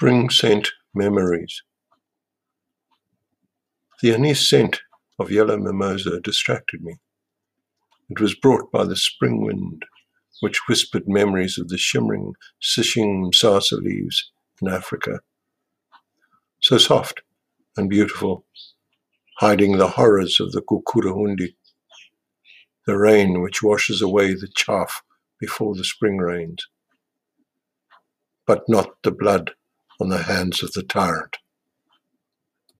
Spring scent memories. The anise scent of yellow mimosa distracted me. It was brought by the spring wind, which whispered memories of the shimmering Sishing Msasa leaves in Africa. So soft and beautiful, hiding the horrors of the Gukurahundi, the rain which washes away the chaff before the spring rains, but not the blood on the hands of the tyrant.